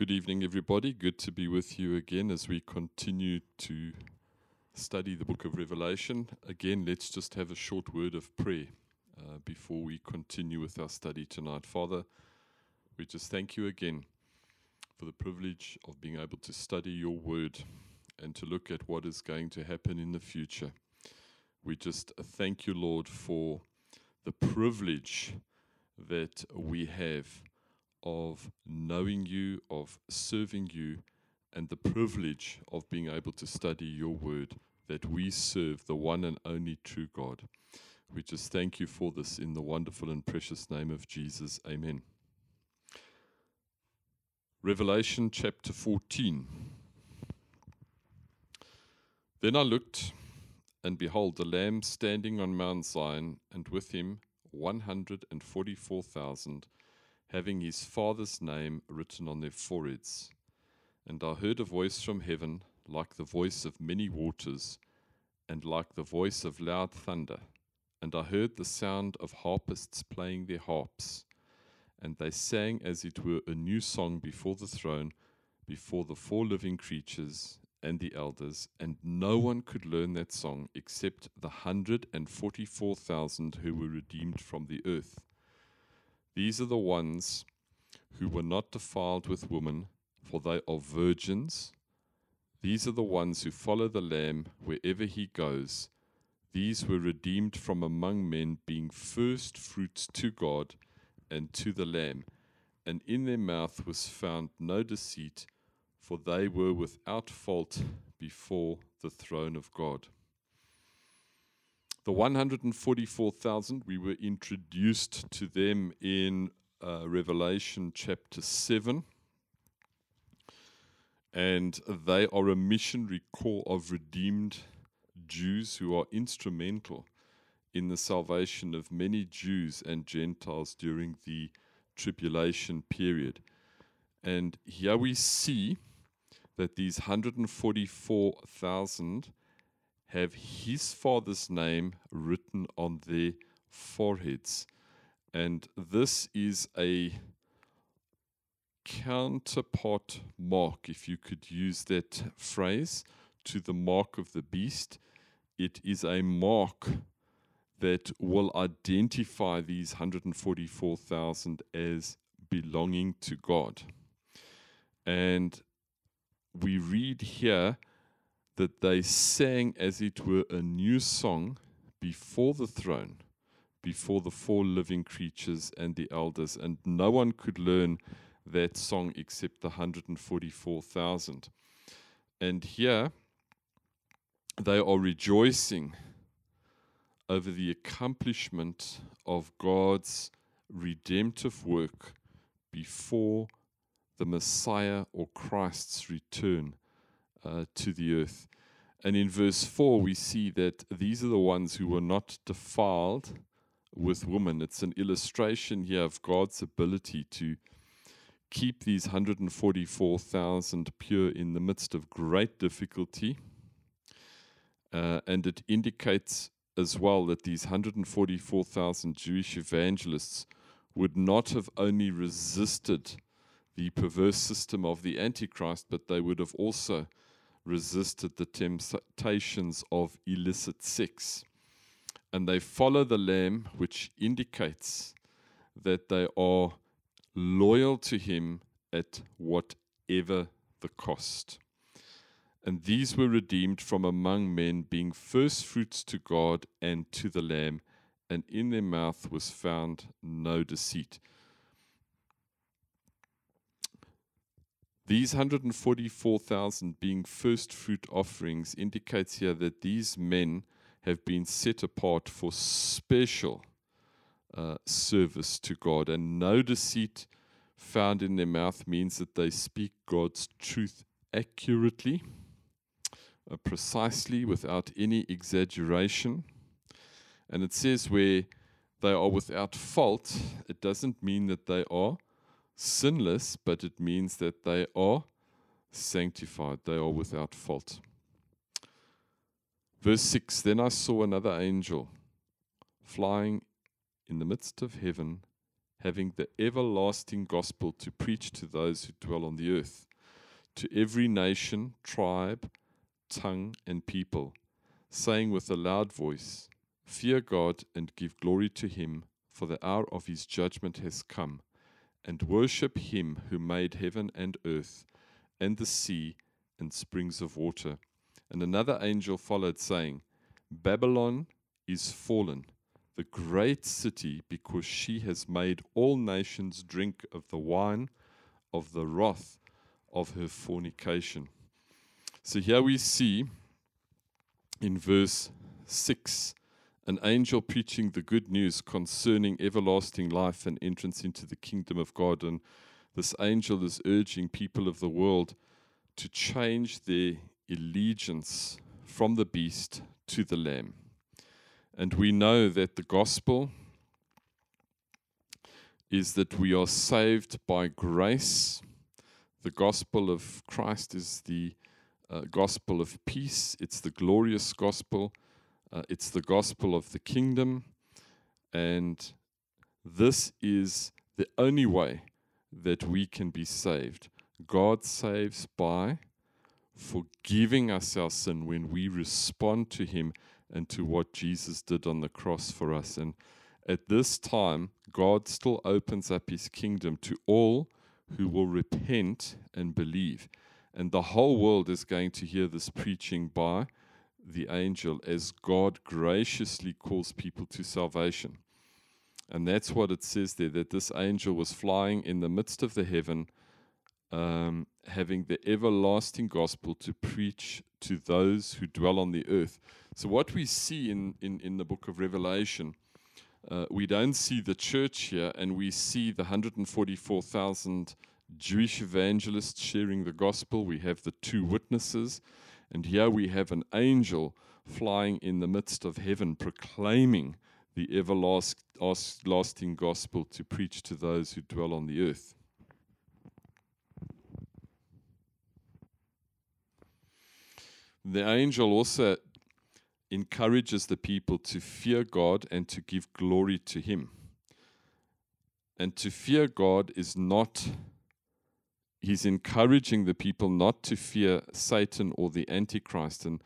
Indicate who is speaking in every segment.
Speaker 1: Good evening, everybody. Good to be with you again as we continue to study the book of Revelation. Again, let's just have a short word of prayer uh, before we continue with our study tonight. Father, we just thank you again for the privilege of being able to study your word and to look at what is going to happen in the future. We just thank you, Lord, for the privilege that we have of knowing you, of serving you, and the privilege of being able to study your word, that we serve the one and only true God. We just thank you for this in the wonderful and precious name of Jesus. Amen. Revelation chapter 14. Then I looked, and behold, the Lamb standing on Mount Zion, and with him 144,000 having his father's name written on their foreheads. And I heard a voice from heaven, like the voice of many waters, and like the voice of loud thunder. And I heard the sound of harpists playing their harps. And they sang as it were a new song before the throne, before the four living creatures and the elders. And no one could learn that song except the hundred and forty four thousand who were redeemed from the earth. These are the ones who were not defiled with woman, for they are virgins. These are the ones who follow the Lamb wherever he goes. These were redeemed from among men, being first fruits to God and to the Lamb. And in their mouth was found no deceit, for they were without fault before the throne of God. The 144,000, we were introduced to them in uh, Revelation chapter 7. And they are a missionary corps of redeemed Jews who are instrumental in the salvation of many Jews and Gentiles during the tribulation period. And here we see that these 144,000 have his father's name written on their foreheads. And this is a counterpart mark, if you could use that phrase, to the mark of the beast. It is a mark that will identify these 144,000 as belonging to God. And we read here that they sang as it were a new song before the throne, before the four living creatures and the elders, and no one could learn that song except the 144,000. And here they are rejoicing over the accomplishment of God's redemptive work before the Messiah or Christ's return uh, to the earth. And in verse 4, we see that these are the ones who were not defiled with woman. It's an illustration here of God's ability to keep these 144,000 pure in the midst of great difficulty. Uh, and it indicates as well that these 144,000 Jewish evangelists would not have only resisted the perverse system of the Antichrist, but they would have also resisted the temptations of illicit sex. And they follow the Lamb, which indicates that they are loyal to Him at whatever the cost. And these were redeemed from among men, being first fruits to God and to the Lamb, and in their mouth was found no deceit. These 144,000 being first fruit offerings indicates here that these men have been set apart for special uh, service to God. And no deceit found in their mouth means that they speak God's truth accurately, uh, precisely, without any exaggeration. And it says where they are without fault, it doesn't mean that they are sinless, but it means that they are sanctified, they are without fault. Verse 6 Then I saw another angel flying in the midst of heaven, having the everlasting gospel to preach to those who dwell on the earth, to every nation, tribe, tongue, and people, saying with a loud voice, Fear God and give glory to him, for the hour of his judgment has come, and worship him who made heaven and earth, and the sea, and springs of water. And another angel followed, saying, Babylon is fallen, the great city, because she has made all nations drink of the wine of the wrath of her fornication. So here we see in verse 6 an angel preaching the good news concerning everlasting life and entrance into the kingdom of God. And this angel is urging people of the world to change their allegiance from the beast to the lamb. And we know that the gospel is that we are saved by grace. The gospel of Christ is the uh, gospel of peace, it's the glorious gospel, uh, it's the gospel of the kingdom. And this is the only way that we can be saved. God saves by forgiving us our sin when we respond to Him and to what Jesus did on the cross for us. And at this time, God still opens up His kingdom to all who will repent and believe. And the whole world is going to hear this preaching by the angel as God graciously calls people to salvation. And that's what it says there that this angel was flying in the midst of the heaven, um, having the everlasting gospel to preach to those who dwell on the earth. So, what we see in, in, in the book of Revelation, uh, we don't see the church here, and we see the 144,000 Jewish evangelists sharing the gospel. We have the two witnesses, and here we have an angel flying in the midst of heaven proclaiming the everlasting gospel to preach to those who dwell on the earth. The angel also encourages the people to fear God and to give glory to Him. And to fear God is not he's encouraging the people not to fear Satan or the Antichrist. And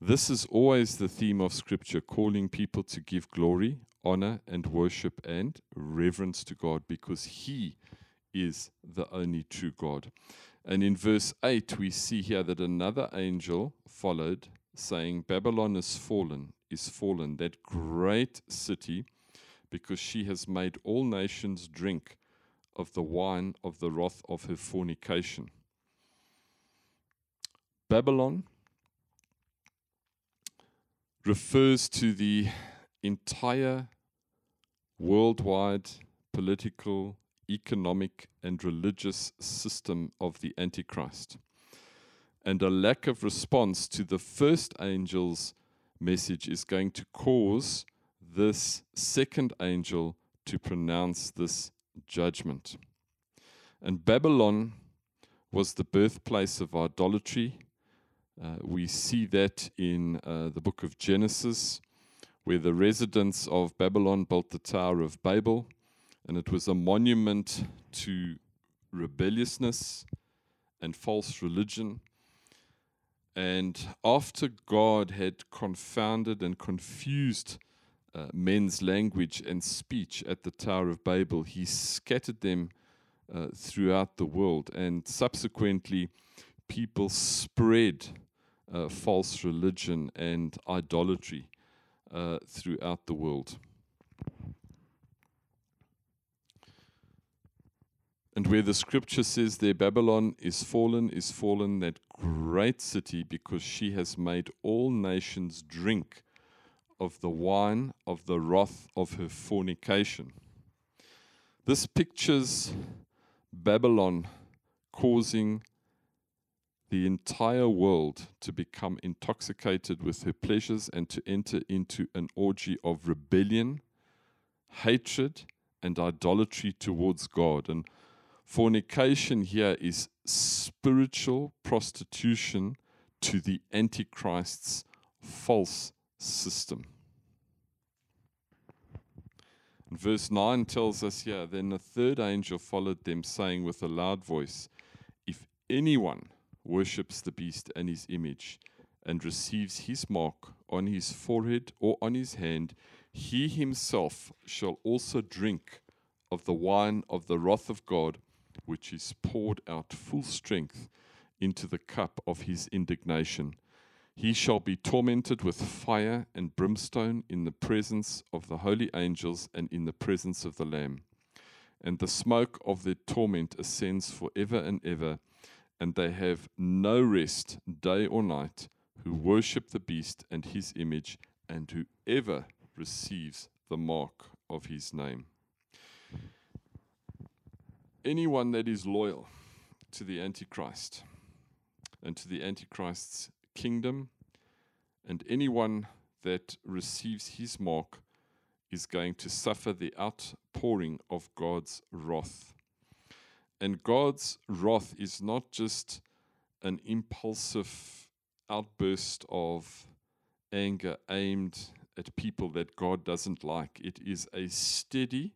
Speaker 1: this is always the theme of Scripture, calling people to give glory, honor, and worship and reverence to God because He is the only true God. And in verse 8, we see here that another angel followed, saying, Babylon is fallen, is fallen, that great city, because she has made all nations drink of the wine of the wrath of her fornication. Babylon refers to the entire worldwide political, economic, and religious system of the Antichrist. And a lack of response to the first angel's message is going to cause this second angel to pronounce this judgment. And Babylon was the birthplace of idolatry. Uh, we see that in uh, the book of Genesis, where the residents of Babylon built the Tower of Babel, and it was a monument to rebelliousness and false religion. And after God had confounded and confused uh, men's language and speech at the Tower of Babel, he scattered them uh, throughout the world, and subsequently, people spread uh, false religion and idolatry uh, throughout the world. And where the scripture says there, Babylon is fallen, is fallen, that great city, because she has made all nations drink of the wine of the wrath of her fornication. This pictures Babylon causing the entire world to become intoxicated with her pleasures and to enter into an orgy of rebellion, hatred, and idolatry towards God. And fornication here is spiritual prostitution to the Antichrist's false system. And verse 9 tells us here Then the third angel followed them, saying with a loud voice, If anyone worships the beast and his image, and receives his mark on his forehead or on his hand, he himself shall also drink of the wine of the wrath of God, which is poured out full strength into the cup of his indignation. He shall be tormented with fire and brimstone in the presence of the holy angels and in the presence of the Lamb. And the smoke of their torment ascends for ever and ever, and they have no rest day or night who worship the beast and his image, and whoever receives the mark of his name. Anyone that is loyal to the Antichrist and to the Antichrist's kingdom, and anyone that receives his mark is going to suffer the outpouring of God's wrath. And God's wrath is not just an impulsive outburst of anger aimed at people that God doesn't like. It is a steady,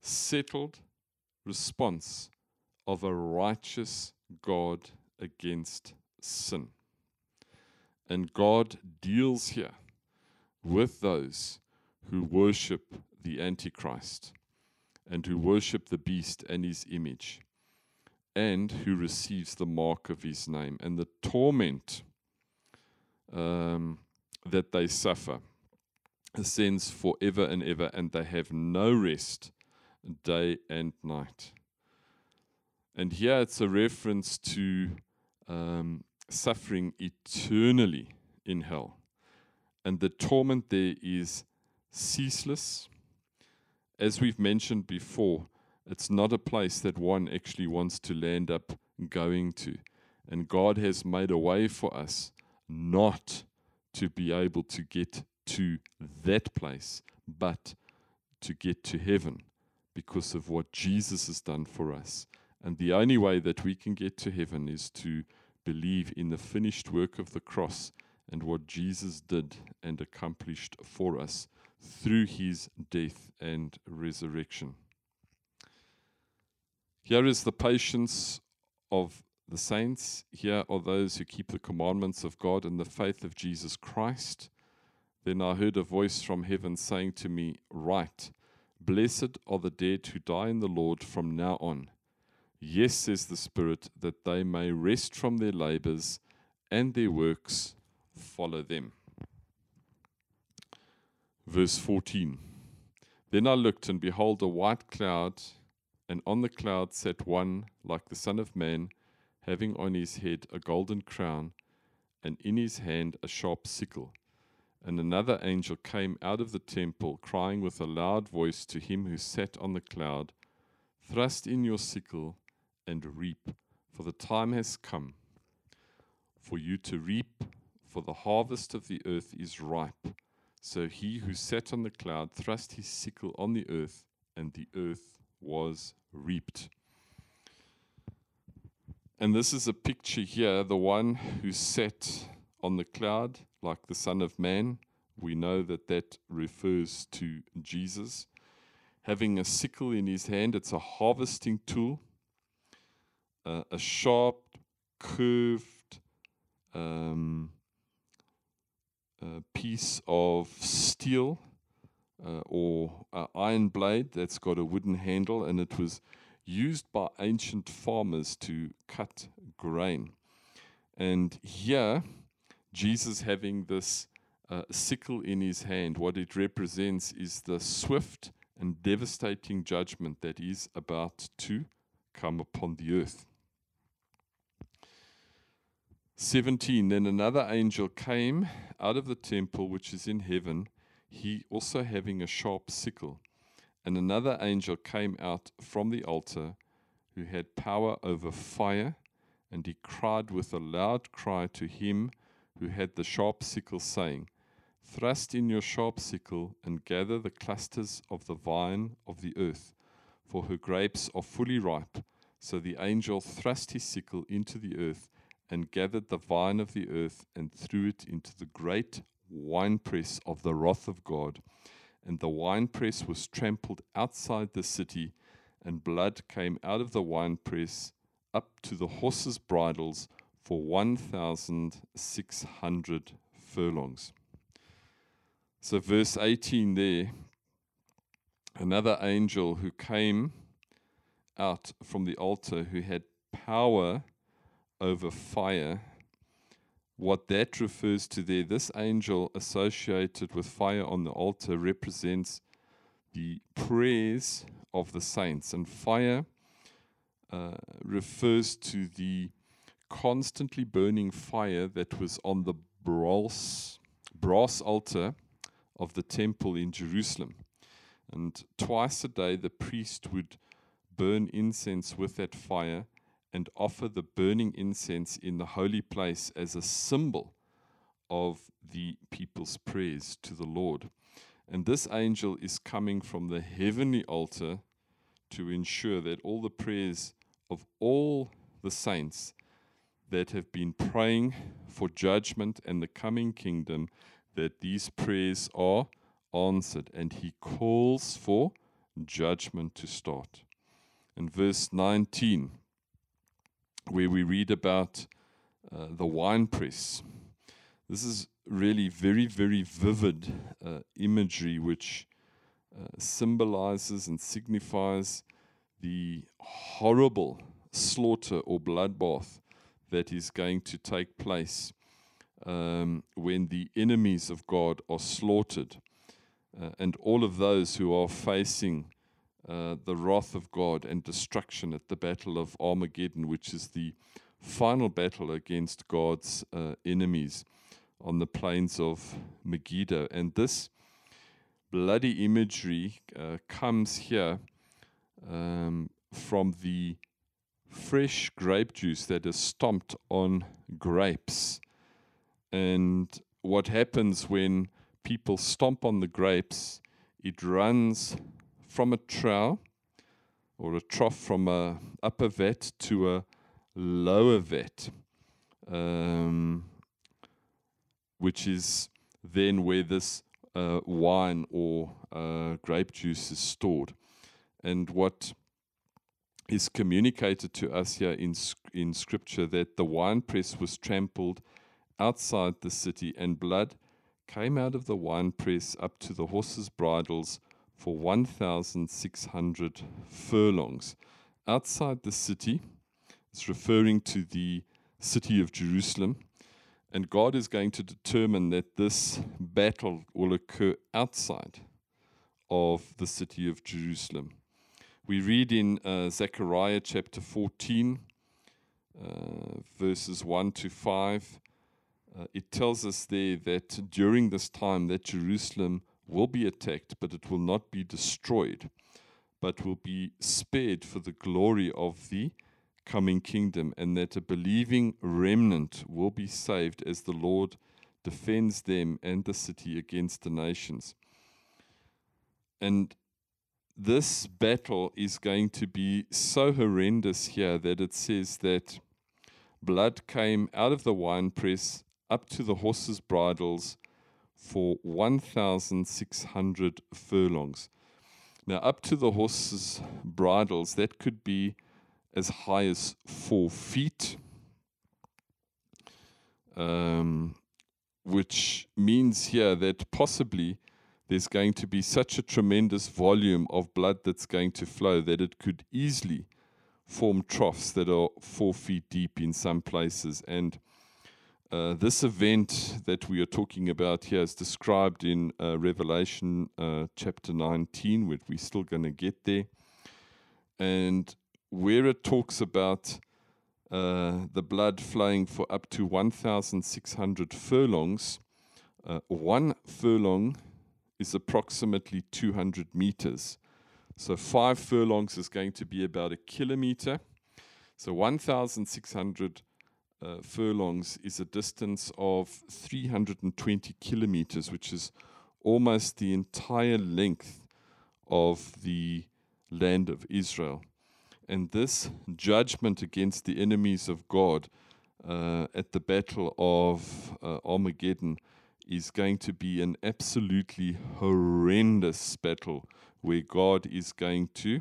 Speaker 1: settled response of a righteous God against sin. And God deals here with those who worship the Antichrist and who worship the beast and his image and who receives the mark of his name and the torment um, that they suffer ascends forever and ever and they have no rest day and night and here it's a reference to um, suffering eternally in hell. And the torment there is ceaseless. As we've mentioned before, it's not a place that one actually wants to land up going to. And God has made a way for us not to be able to get to that place, but to get to heaven because of what Jesus has done for us. And the only way that we can get to heaven is to believe in the finished work of the cross and what Jesus did and accomplished for us through his death and resurrection. Here is the patience of the saints. Here are those who keep the commandments of God and the faith of Jesus Christ. Then I heard a voice from heaven saying to me, Write, Blessed are the dead who die in the Lord from now on. Yes, says the Spirit, that they may rest from their labors and their works follow them. Verse 14 Then I looked, and behold, a white cloud, and on the cloud sat one like the Son of Man, having on his head a golden crown, and in his hand a sharp sickle. And another angel came out of the temple, crying with a loud voice to him who sat on the cloud Thrust in your sickle and reap, for the time has come for you to reap, for the harvest of the earth is ripe. So he who sat on the cloud thrust his sickle on the earth, and the earth was reaped. And this is a picture here the one who sat on the cloud, like the Son of Man. We know that that refers to Jesus. Having a sickle in his hand, it's a harvesting tool uh, a sharp, curved um, uh, piece of steel uh, or iron blade that's got a wooden handle, and it was used by ancient farmers to cut grain. And here, Jesus having this uh, sickle in his hand, what it represents is the swift and devastating judgment that is about to come upon the earth. 17 Then another angel came out of the temple which is in heaven, he also having a sharp sickle. And another angel came out from the altar who had power over fire, and he cried with a loud cry to him who had the sharp sickle, saying, Thrust in your sharp sickle and gather the clusters of the vine of the earth, for her grapes are fully ripe. So the angel thrust his sickle into the earth and gathered the vine of the earth and threw it into the great winepress of the wrath of God. and the winepress was trampled outside the city, and blood came out of the winepress up to the horses' bridles for 1,600 furlongs. So, verse 18 there another angel who came out from the altar who had power over fire. What that refers to there, this angel associated with fire on the altar represents the prayers of the saints, and fire uh, refers to the constantly burning fire that was on the brass, brass altar of the temple in Jerusalem. And twice a day, the priest would burn incense with that fire and offer the burning incense in the holy place as a symbol of the people's prayers to the Lord. And this angel is coming from the heavenly altar to ensure that all the prayers of all the saints that have been praying for judgment and the coming kingdom, that these prayers are answered. And he calls for judgment to start. In verse 19, where we read about uh, the winepress. This is really very, very vivid uh, imagery which uh, symbolizes and signifies the horrible slaughter or bloodbath that is going to take place um, when the enemies of God are slaughtered. Uh, and all of those who are facing uh, the wrath of God and destruction at the Battle of Armageddon, which is the final battle against God's uh, enemies on the plains of Megiddo. And this bloody imagery uh, comes here um, from the fresh grape juice that is stomped on grapes. And what happens when people stomp on the grapes, it runs from a trough or a trough from a upper vat to a lower vat, um, which is then where this uh, wine or uh, grape juice is stored. And what is communicated to us here in, in Scripture that the winepress was trampled outside the city, and blood came out of the winepress up to the horses' bridles for 1,600 furlongs. Outside the city, it's referring to the city of Jerusalem. And God is going to determine that this battle will occur outside of the city of Jerusalem. We read in uh, Zechariah chapter 14, uh, verses 1 to 5. Uh, it tells us there that during this time that Jerusalem will be attacked, but it will not be destroyed, but will be spared for the glory of the coming kingdom, and that a believing remnant will be saved as the Lord defends them and the city against the nations. And this battle is going to be so horrendous here that it says that blood came out of the winepress up to the horses' bridles for 1,600 furlongs. Now, up to the horses' bridles, that could be as high as four feet, um, which means here that possibly there's going to be such a tremendous volume of blood that's going to flow that it could easily form troughs that are four feet deep in some places. And uh, this event that we are talking about here is described in uh, Revelation uh, chapter 19, which we're still going to get there. And where it talks about uh, the blood flowing for up to 1,600 furlongs, uh, one furlong is approximately 200 meters. So five furlongs is going to be about a kilometer. So 1,600 uh, furlongs is a distance of 320 kilometers, which is almost the entire length of the land of Israel. And this judgment against the enemies of God uh, at the battle of uh, Armageddon is going to be an absolutely horrendous battle where God is going to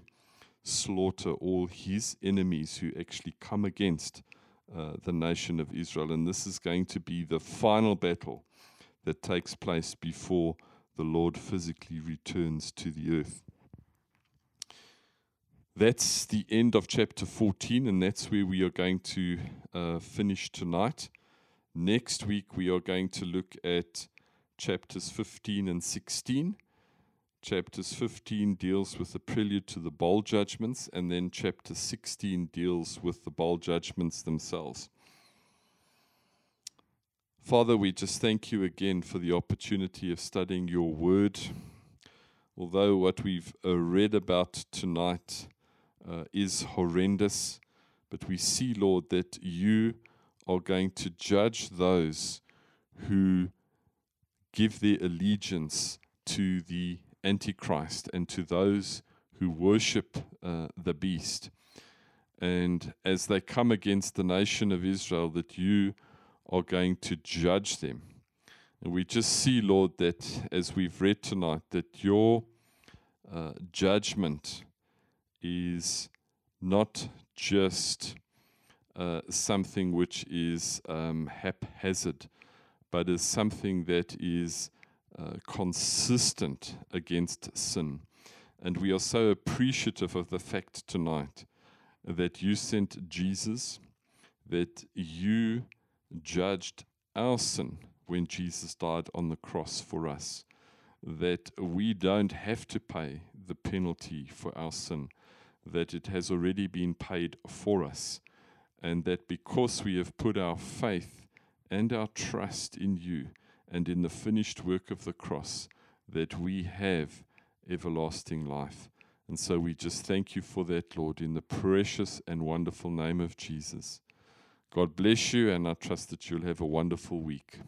Speaker 1: slaughter all his enemies who actually come against uh, the nation of Israel. And this is going to be the final battle that takes place before the Lord physically returns to the earth. That's the end of chapter 14, and that's where we are going to uh, finish tonight. Next week, we are going to look at chapters 15 and 16. Chapters 15 deals with the prelude to the bowl judgments, and then chapter 16 deals with the bowl judgments themselves. Father, we just thank you again for the opportunity of studying your word. Although what we've uh, read about tonight uh, is horrendous, but we see, Lord, that you are going to judge those who give their allegiance to the Antichrist and to those who worship uh, the beast. And as they come against the nation of Israel, that you are going to judge them. And we just see, Lord, that as we've read tonight, that your uh, judgment is not just uh, something which is um, haphazard, but is something that is uh, consistent against sin. And we are so appreciative of the fact tonight that you sent Jesus, that you judged our sin when Jesus died on the cross for us, that we don't have to pay the penalty for our sin, that it has already been paid for us, and that because we have put our faith and our trust in you and in the finished work of the cross, that we have everlasting life. And so we just thank you for that, Lord, in the precious and wonderful name of Jesus. God bless you, and I trust that you'll have a wonderful week.